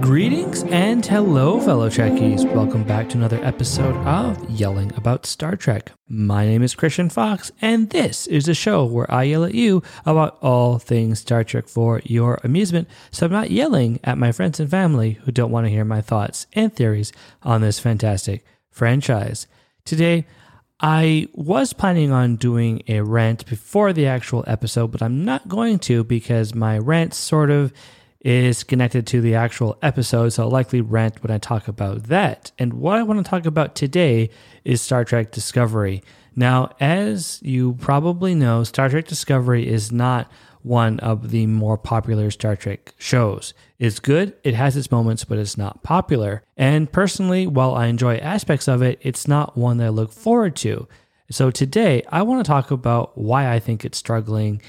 Greetings and hello, fellow Trekkies. Welcome back to another episode of Yelling About Star Trek. My name is Christian Fox, and this is a show where I yell at you about all things Star Trek for your amusement. So I'm not yelling at my friends and family who don't want to hear my thoughts and theories on this fantastic franchise. Today, I was planning on doing a rant before the actual episode, but I'm not going to because my rant sort of is connected to the actual episode, so I'll likely rant when I talk about that. And what I want to talk about today is Star Trek Discovery. Now, as you probably know, Star Trek Discovery is not one of the more popular Star Trek shows. It's good, it has its moments, but it's not popular. And personally, while I enjoy aspects of it, it's not one that I look forward to. So today, I want to talk about why I think it's struggling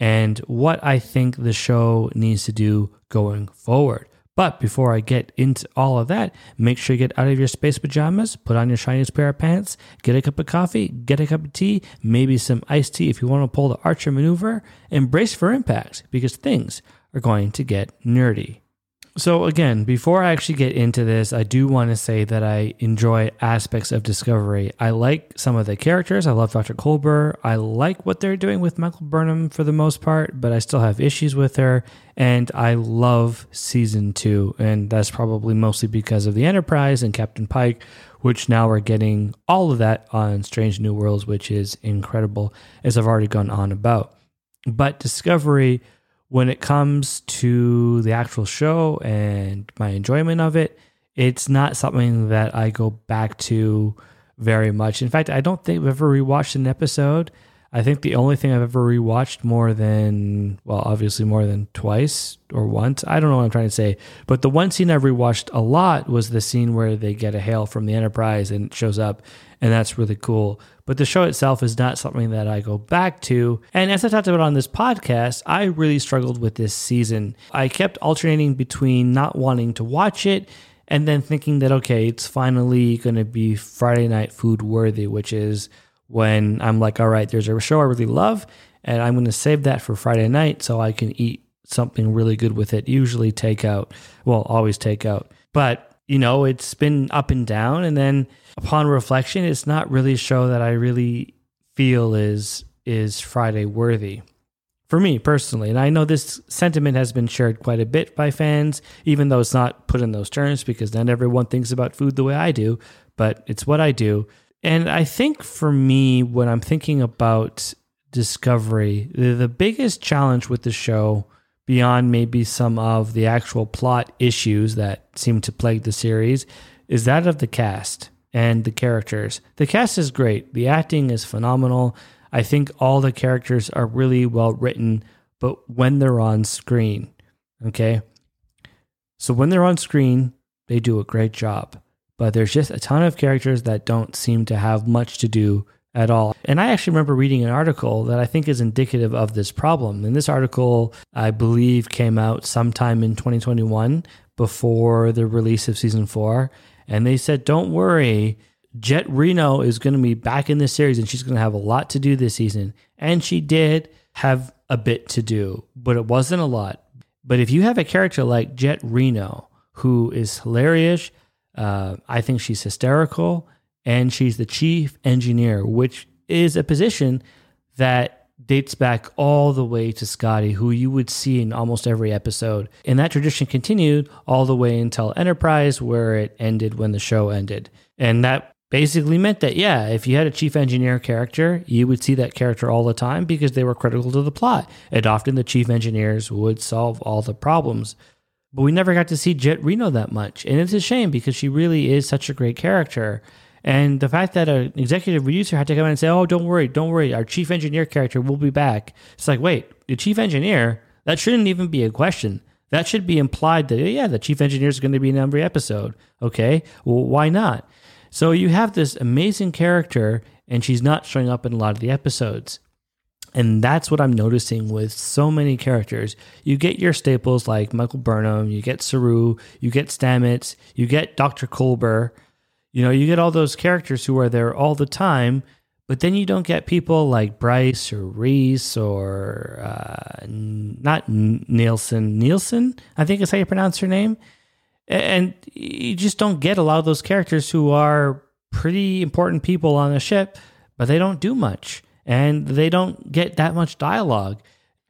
and what I think the show needs to do going forward. But before I get into all of that, make sure you get out of your space pajamas, put on your shiniest pair of pants, get a cup of coffee, get a cup of tea, maybe some iced tea if you want to pull the Archer maneuver, and brace for impact because things are going to get nerdy. So, again, before I actually get into this, I do want to say that I enjoy aspects of Discovery. I like some of the characters. I love Dr. Culber. I like what they're doing with Michael Burnham for the most part, but I still have issues with her. And I love season two. And that's probably mostly because of the Enterprise and Captain Pike, which now we're getting all of that on Strange New Worlds, which is incredible, as I've already gone on about. But Discovery when it comes to the actual show and my enjoyment of it, it's not something that I go back to very much. In fact, I don't think I've ever rewatched an episode. I think the only thing I've ever rewatched more than, well, obviously more than twice or once. I don't know what I'm trying to say. But the one scene I've rewatched a lot was the scene where they get a hail from the Enterprise and it shows up, and that's really cool but the show itself is not something that I go back to. And as I talked about on this podcast, I really struggled with this season. I kept alternating between not wanting to watch it and then thinking that, okay, it's finally going to be Friday night food worthy, which is when I'm like, all right, there's a show I really love, and I'm going to save that for Friday night so I can eat something really good with it, usually takeout. Well, always takeout. But you know, it's been up and down. And then upon reflection, it's not really a show that I really feel is is Friday worthy for me personally. And I know this sentiment has been shared quite a bit by fans, even though it's not put in those terms because not everyone thinks about food the way I do, but it's what I do. And I think for me, when I'm thinking about discovery, the, the biggest challenge with the show beyond maybe some of the actual plot issues that seem to plague the series is that of the cast and the characters. The cast is great, the acting is phenomenal. I think all the characters are really well written, but when they're on screen, okay? So when they're on screen, they do a great job. But there's just a ton of characters that don't seem to have much to do at all. And I actually remember reading an article that I think is indicative of this problem. And this article, I believe, came out sometime in 2021 before the release of season four. And they said, don't worry, Jet Reno is going to be back in this series and she's going to have a lot to do this season. And she did have a bit to do, but it wasn't a lot. But if you have a character like Jet Reno, who is hilarious, uh, I think she's hysterical and she's the chief engineer, which is a position that dates back all the way to Scotty, who you would see in almost every episode. And that tradition continued all the way until Enterprise, where it ended when the show ended. And that basically meant that, yeah, if you had a chief engineer character, you would see that character all the time because they were critical to the plot. And often the chief engineers would solve all the problems. But we never got to see Jet Reno that much. And it's a shame because she really is such a great character. And the fact that an executive producer had to come in and say, "Oh, don't worry, don't worry, our chief engineer character will be back." It's like, wait, the chief engineer? That shouldn't even be a question. That should be implied that yeah, the chief engineer is going to be in every episode. Okay, well, why not? So you have this amazing character, and she's not showing up in a lot of the episodes. And that's what I'm noticing with so many characters. You get your staples like Michael Burnham, you get Saru, you get Stamets, you get Dr. Culber, you know, you get all those characters who are there all the time, But then you don't get people like Bryce or Rhys or uh, not Nielsen. Nielsen, I think is how you pronounce her name. And you just don't get a lot of those characters who are pretty important people on the ship, but they don't do much and they don't get that much dialogue.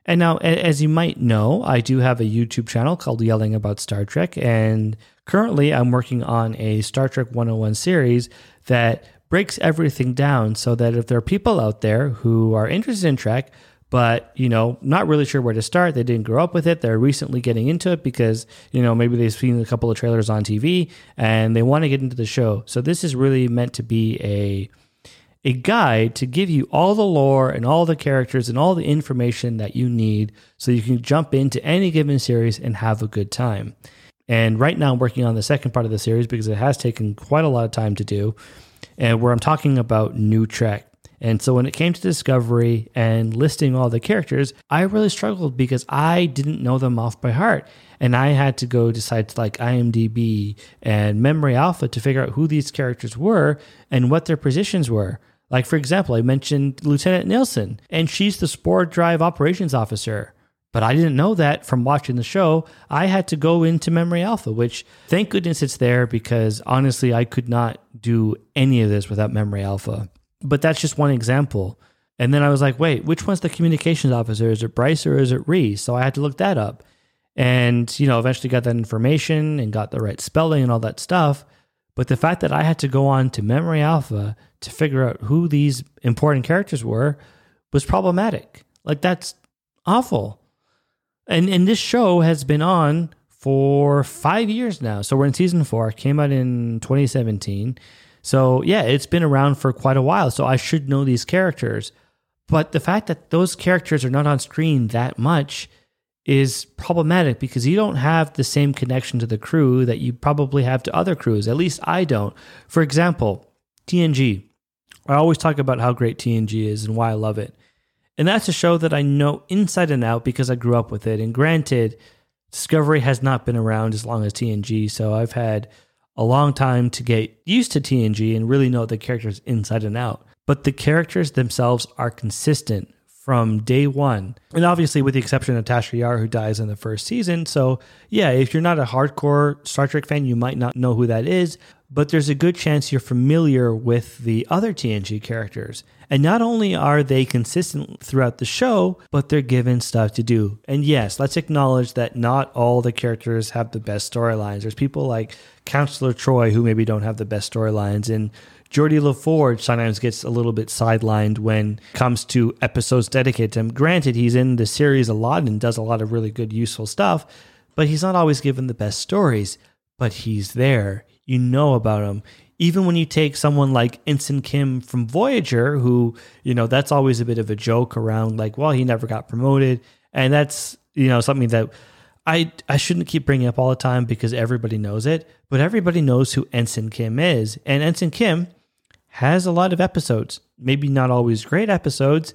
And now, as you might know, I do have a YouTube channel called Yelling About Star Trek. And currently, I'm working on a Star Trek 101 series that breaks everything down so that if there are people out there who are interested in Trek, but you know not really sure where to start they didn't grow up with it they're recently getting into it because you know maybe they've seen a couple of trailers on tv and they want to get into the show so this is really meant to be a a guide to give you all the lore and all the characters and all the information that you need so you can jump into any given series and have a good time. And right now, I'm working on the second part of the series because it has taken quite a lot of time to do, and where I'm talking about new Trek. And so when it came to Discovery and listing all the characters, I really struggled because I didn't know them off by heart. And I had to go to sites like IMDb and Memory Alpha to figure out who these characters were and what their positions were. Like, for example, I mentioned Lieutenant Nielsen, and she's the Spore Drive Operations Officer. But I didn't know that from watching the show. I had to go into Memory Alpha, which thank goodness it's there because honestly, I could not do any of this without Memory Alpha. But that's just one example. And then I was like, wait, which one's the communications officer? Is it Bryce or is it Rhys? So I had to look that up. And, you know, eventually got that information and got the right spelling and all that stuff. But the fact that I had to go on to Memory Alpha to figure out who these important characters were was problematic. Like that's awful. And and this show has been on for 5 years now. So we're in season 4, came out in 2017. So yeah, it's been around for quite a while. So I should know these characters. But the fact that those characters are not on screen that much is problematic because you don't have the same connection to the crew that you probably have to other crews. At least I don't. For example, TNG. I always talk about how great TNG is and why I love it. And that's a show that I know inside and out because I grew up with it. And granted, Discovery has not been around as long as TNG, so I've had a long time to get used to TNG and really know the characters inside and out. But the characters themselves are consistent from day one. And obviously, with the exception of Tasha Yar, who dies in the first season. So, yeah, if you're not a hardcore Star Trek fan, you might not know who that is, but there's a good chance you're familiar with the other TNG characters. And not only are they consistent throughout the show, but they're given stuff to do. And yes, let's acknowledge that not all the characters have the best storylines. There's people like Counselor Troi who maybe don't have the best storylines, and Geordi LaForge sometimes gets a little bit sidelined when comes to episodes dedicated to him. Granted, he's in the series a lot and does a lot of really good, useful stuff, but he's not always given the best stories. But he's there. You know about him. Even when you take someone like Ensign Kim from Voyager, who, you know, that's always a bit of a joke around, like, well, he never got promoted. And that's, you know, something that I, I shouldn't keep bringing up all the time because everybody knows it, but everybody knows who Ensign Kim is. And Ensign Kim has a lot of episodes. Maybe not always great episodes,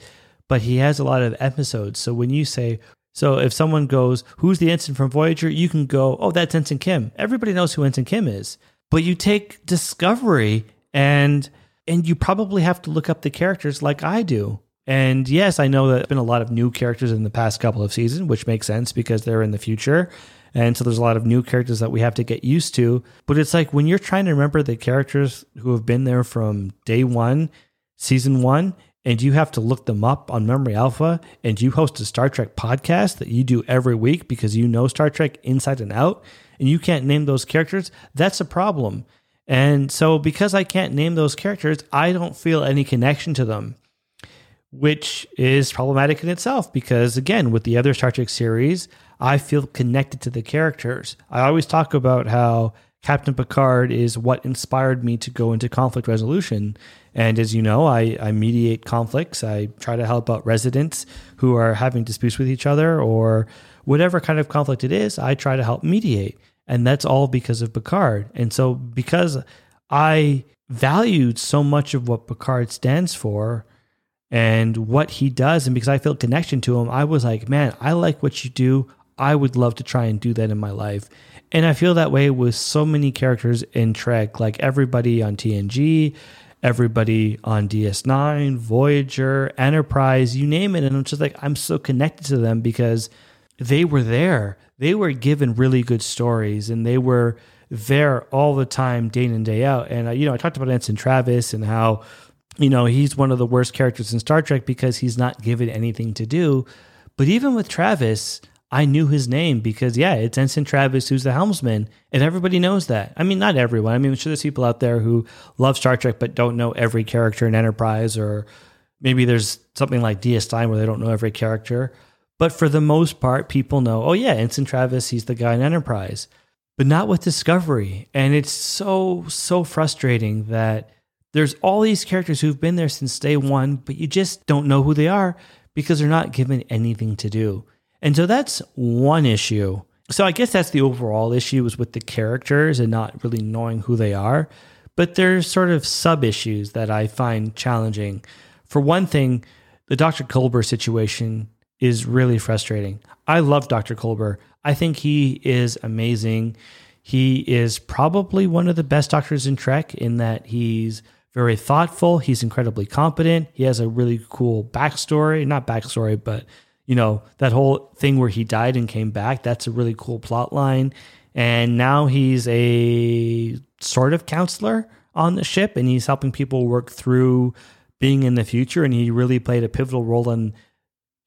but he has a lot of episodes. So when you say, so if someone goes, who's the ensign from Voyager? You can go, oh, that's Ensign Kim. Everybody knows who Ensign Kim is. But you take Discovery and and you probably have to look up the characters like I do. And yes, I know that there's been a lot of new characters in the past couple of seasons, which makes sense because they're in the future. And so there's a lot of new characters that we have to get used to. But it's like when you're trying to remember the characters who have been there from day one, season one, and you have to look them up on Memory Alpha, and you host a Star Trek podcast that you do every week because you know Star Trek inside and out, and you can't name those characters, that's a problem. And so, because I can't name those characters, I don't feel any connection to them, which is problematic in itself. Because, again, with the other Star Trek series, I feel connected to the characters. I always talk about how Captain Picard is what inspired me to go into conflict resolution. And as you know, I, I, mediate conflicts. I try to help out residents who are having disputes with each other or whatever kind of conflict it is, I try to help mediate. And that's all because of Picard. And so, because I valued so much of what Picard stands for and what he does, and because I felt connection to him, I was like, man, I like what you do. I would love to try and do that in my life. And I feel that way with so many characters in Trek, like everybody on TNG, everybody on DS9, Voyager, Enterprise, you name it. And I'm just like, I'm so connected to them because they were there. They were given really good stories and they were there all the time, day in and day out. And, you know, I talked about Ensign Travis and how, you know, he's one of the worst characters in Star Trek because he's not given anything to do. But even with Travis, I knew his name because, yeah, it's Ensign Travis who's the helmsman, and everybody knows that. I mean, not everyone. I mean, I'm sure there's people out there who love Star Trek but don't know every character in Enterprise, or maybe there's something like DS9 where they don't know every character. But for the most part, people know, oh, yeah, Ensign Travis, he's the guy in Enterprise, but not with Discovery. And it's so, so frustrating that there's all these characters who've been there since day one, but you just don't know who they are because they're not given anything to do. And so that's one issue. So I guess that's the overall issue is with the characters and not really knowing who they are. But there's sort of sub issues that I find challenging. For one thing, the Dr. Culber situation is really frustrating. I love Dr. Culber. I think he is amazing. He is probably one of the best doctors in Trek in that he's very thoughtful. He's incredibly competent. He has a really cool backstory, not backstory, but you know, that whole thing where he died and came back, that's a really cool plot line. And now he's a sort of counselor on the ship and he's helping people work through being in the future. And he really played a pivotal role in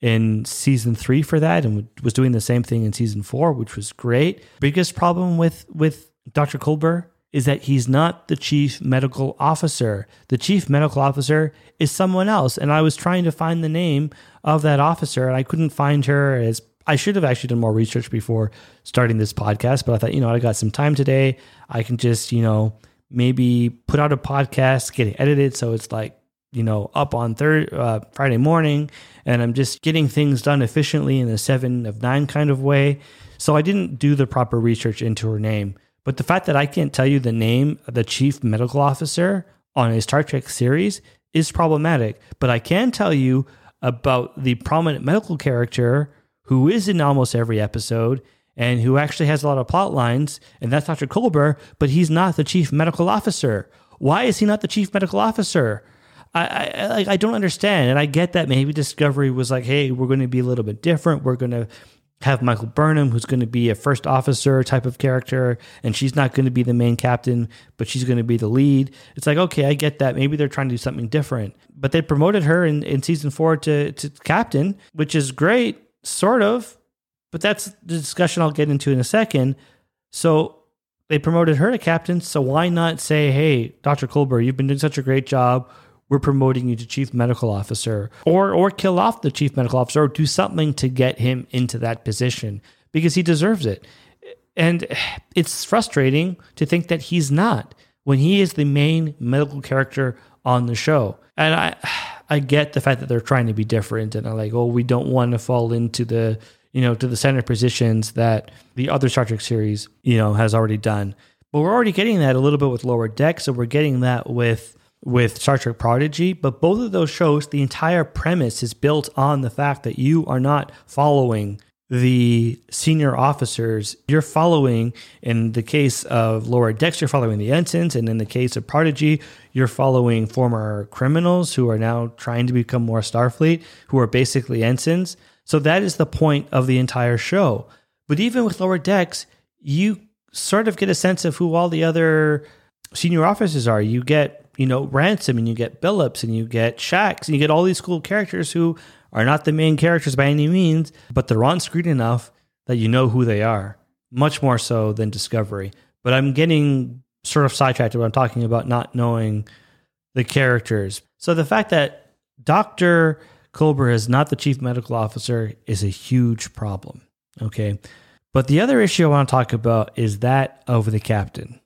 in season three for that and was doing the same thing in season four, which was great. Biggest problem with with Dr. Culber is that he's not the chief medical officer. The chief medical officer is someone else. And I was trying to find the name of that officer and I couldn't find her as I should have actually done more research before starting this podcast, but I thought, you know, I got some time today. I can just, you know, maybe put out a podcast, get it edited so it's like, you know, up on third uh, Friday morning, and I'm just getting things done efficiently in a seven of nine kind of way. So I didn't do the proper research into her name. But the fact that I can't tell you the name of the chief medical officer on a Star Trek series is problematic. But I can tell you about the prominent medical character who is in almost every episode and who actually has a lot of plot lines, and that's Dr. Culber, but he's not the chief medical officer. Why is he not the chief medical officer? I, I, I don't understand, and I get that maybe Discovery was like, "Hey, we're going to be a little bit different. We're going to have Michael Burnham, who's going to be a first officer type of character, and she's not going to be the main captain, but she's going to be the lead. It's like, okay, I get that. Maybe they're trying to do something different. But they promoted her in, in season four to, to captain, which is great, sort of. But that's the discussion I'll get into in a second. So they promoted her to captain. So why not say, hey, Dr. Culber, you've been doing such a great job we're promoting you to chief medical officer or or kill off the chief medical officer or do something to get him into that position because he deserves it. And it's frustrating to think that he's not when he is the main medical character on the show. And i i get the fact that they're trying to be different and i'm like oh we don't want to fall into the you know to the center positions that the other star trek series you know has already done. But we're already getting that a little bit with lower deck so we're getting that with with Star Trek Prodigy, but both of those shows, the entire premise is built on the fact that you are not following the senior officers. You're following, in the case of Decks, you're following the ensigns, and in the case of Prodigy, you're following former criminals who are now trying to become more Starfleet, who are basically ensigns. So that is the point of the entire show. But even with Lower Decks, you sort of get a sense of who all the other senior officers are. You get you know, Ransom and you get Billups and you get Shax and you get all these cool characters who are not the main characters by any means, but they're on screen enough that you know who they are, much more so than Discovery. But I'm getting sort of sidetracked when I'm talking about not knowing the characters. So the fact that Dr. Culber is not the chief medical officer is a huge problem. Okay. But the other issue I want to talk about is that of the captain.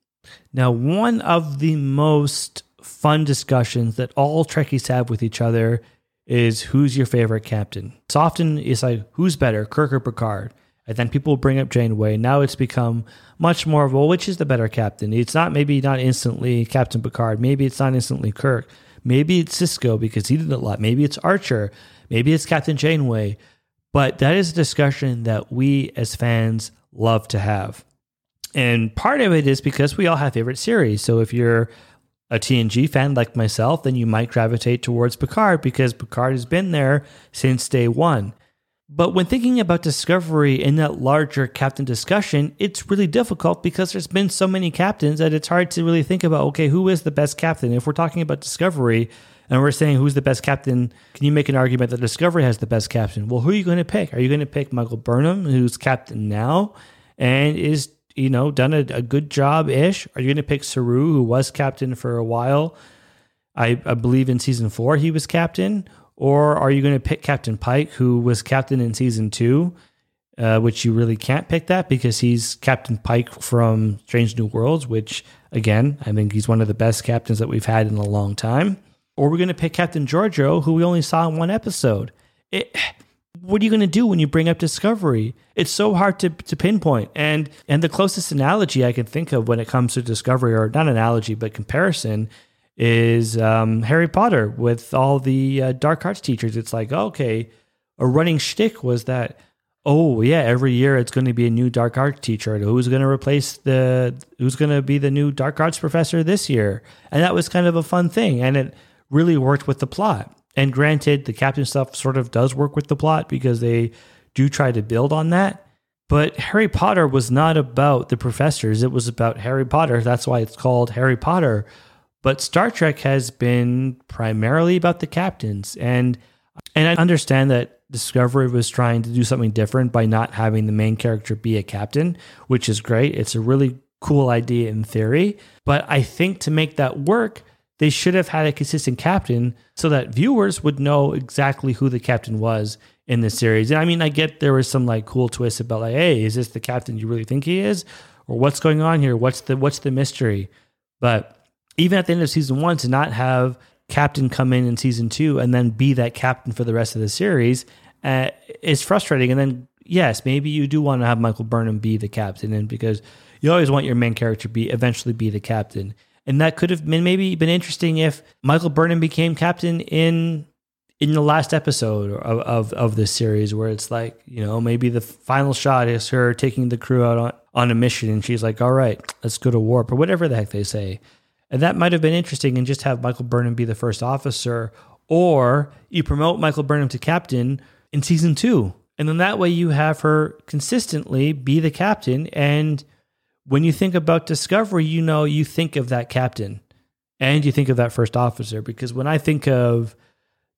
Now, one of the most fun discussions that all Trekkies have with each other is who's your favorite captain. It's often it's like who's better, Kirk or Picard, and then people bring up Janeway. Now it's become much more of well, which is the better captain? It's not maybe not instantly Captain Picard. Maybe it's not instantly Kirk. Maybe it's Sisko because he did a lot. Maybe it's Archer. Maybe it's Captain Janeway. But that is a discussion that we as fans love to have. And part of it is because we all have favorite series. So if you're a TNG fan like myself, then you might gravitate towards Picard because Picard has been there since day one. But when thinking about Discovery in that larger captain discussion, it's really difficult because there's been so many captains that it's hard to really think about okay, who is the best captain? If we're talking about Discovery and we're saying who's the best captain, can you make an argument that Discovery has the best captain? Well, who are you going to pick? Are you going to pick Michael Burnham, who's captain now and is you know, done a, a good job ish? Are you going to pick Saru, who was captain for a while? I, I believe in season four he was captain. Or are you going to pick Captain Pike, who was captain in season two, uh, which you really can't pick that because he's Captain Pike from Strange New Worlds, which, again, I think he's one of the best captains that we've had in a long time. Or we're going to pick Captain Georgiou, who we only saw in one episode. It, what are you going to do when you bring up Discovery? It's so hard to, to pinpoint. And and the closest analogy I can think of when it comes to Discovery, or not analogy, but comparison, is um, Harry Potter with all the uh, dark arts teachers. It's like, okay, a running shtick was that, oh, yeah, every year it's going to be a new dark arts teacher. Who's going to replace the, who's going to be the new dark arts professor this year? And that was kind of a fun thing. And it really worked with the plot. And granted, the captain stuff sort of does work with the plot because they do try to build on that. But Harry Potter was not about the professors, it was about Harry Potter. That's why it's called Harry Potter. But Star Trek has been primarily about the captains. And and I understand that Discovery was trying to do something different by not having the main character be a captain, which is great. It's a really cool idea in theory. But I think to make that work, they should have had a consistent captain so that viewers would know exactly who the captain was in the series. And I mean, I get there was some like cool twists about like, hey, is this the captain you really think he is? Or what's going on here? What's the what's the mystery? But even at the end of season one, to not have captain come in in season two and then be that captain for the rest of the series uh, is frustrating. And then yes, maybe you do want to have Michael Burnham be the captain, and because you always want your main character be eventually be the captain. And that could have been maybe been interesting if Michael Burnham became captain in in the last episode of, of, of this series, where it's like, you know, maybe the final shot is her taking the crew out on, on a mission and she's like, all right, let's go to warp or whatever the heck they say. And that might have been interesting and just have Michael Burnham be the first officer. Or you promote Michael Burnham to captain in season two. And then that way you have her consistently be the captain and when you think about Discovery, you know, you think of that captain and you think of that first officer. Because when I think of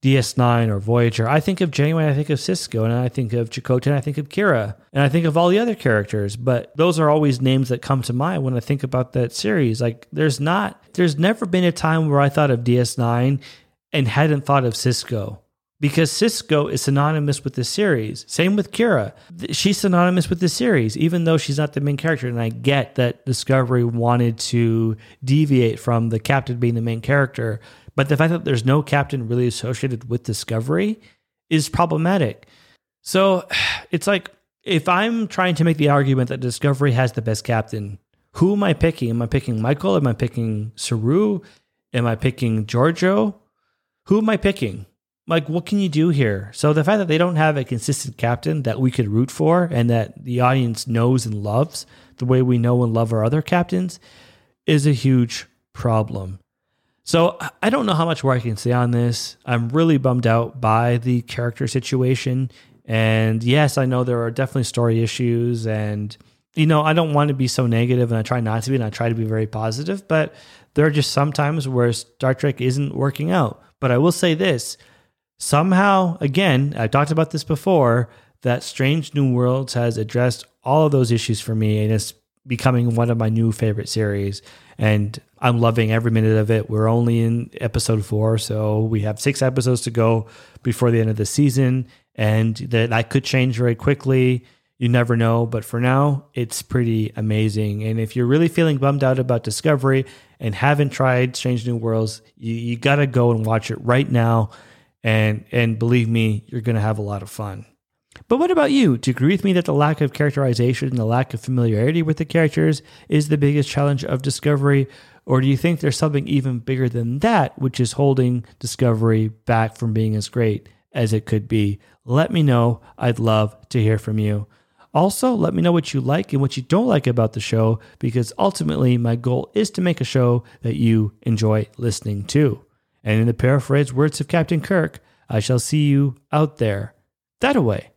DS9 or Voyager, I think of Janeway, I think of Sisko, and I think of Chakotay, and I think of Kira, and I think of all the other characters. But those are always names that come to mind when I think about that series. Like, there's not, there's never been a time where I thought of DS9 and hadn't thought of Sisko because Sisko is synonymous with the series. Same with Kira. She's synonymous with the series, even though she's not the main character. And I get that Discovery wanted to deviate from the captain being the main character. But the fact that there's no captain really associated with Discovery is problematic. So it's like if I'm trying to make the argument that Discovery has the best captain, who am I picking? Am I picking Michael? Am I picking Saru? Am I picking Georgiou? Who am I picking? Like what can you do here? So the fact that they don't have a consistent captain that we could root for and that the audience knows and loves the way we know and love our other captains is a huge problem. So I don't know how much more I can say on this. I'm really bummed out by the character situation. And yes, I know there are definitely story issues and you know, I don't want to be so negative and I try not to be and I try to be very positive, but there are just some times where Star Trek isn't working out. But I will say this, somehow, again, I talked about this before, that Strange New Worlds has addressed all of those issues for me and it's becoming one of my new favorite series. And I'm loving every minute of it. We're only in episode four, so we have six episodes to go before the end of the season. And that, that could change very quickly. You never know. But for now, it's pretty amazing. And if you're really feeling bummed out about Discovery and haven't tried Strange New Worlds, you, you got to go and watch it right now and and believe me, you're going to have a lot of fun. But what about you? Do you agree with me that the lack of characterization and the lack of familiarity with the characters is the biggest challenge of Discovery? Or do you think there's something even bigger than that, which is holding Discovery back from being as great as it could be? Let me know. I'd love to hear from you. Also, let me know what you like and what you don't like about the show because ultimately my goal is to make a show that you enjoy listening to. And in the paraphrased words of Captain Kirk, I shall see you out there. That away.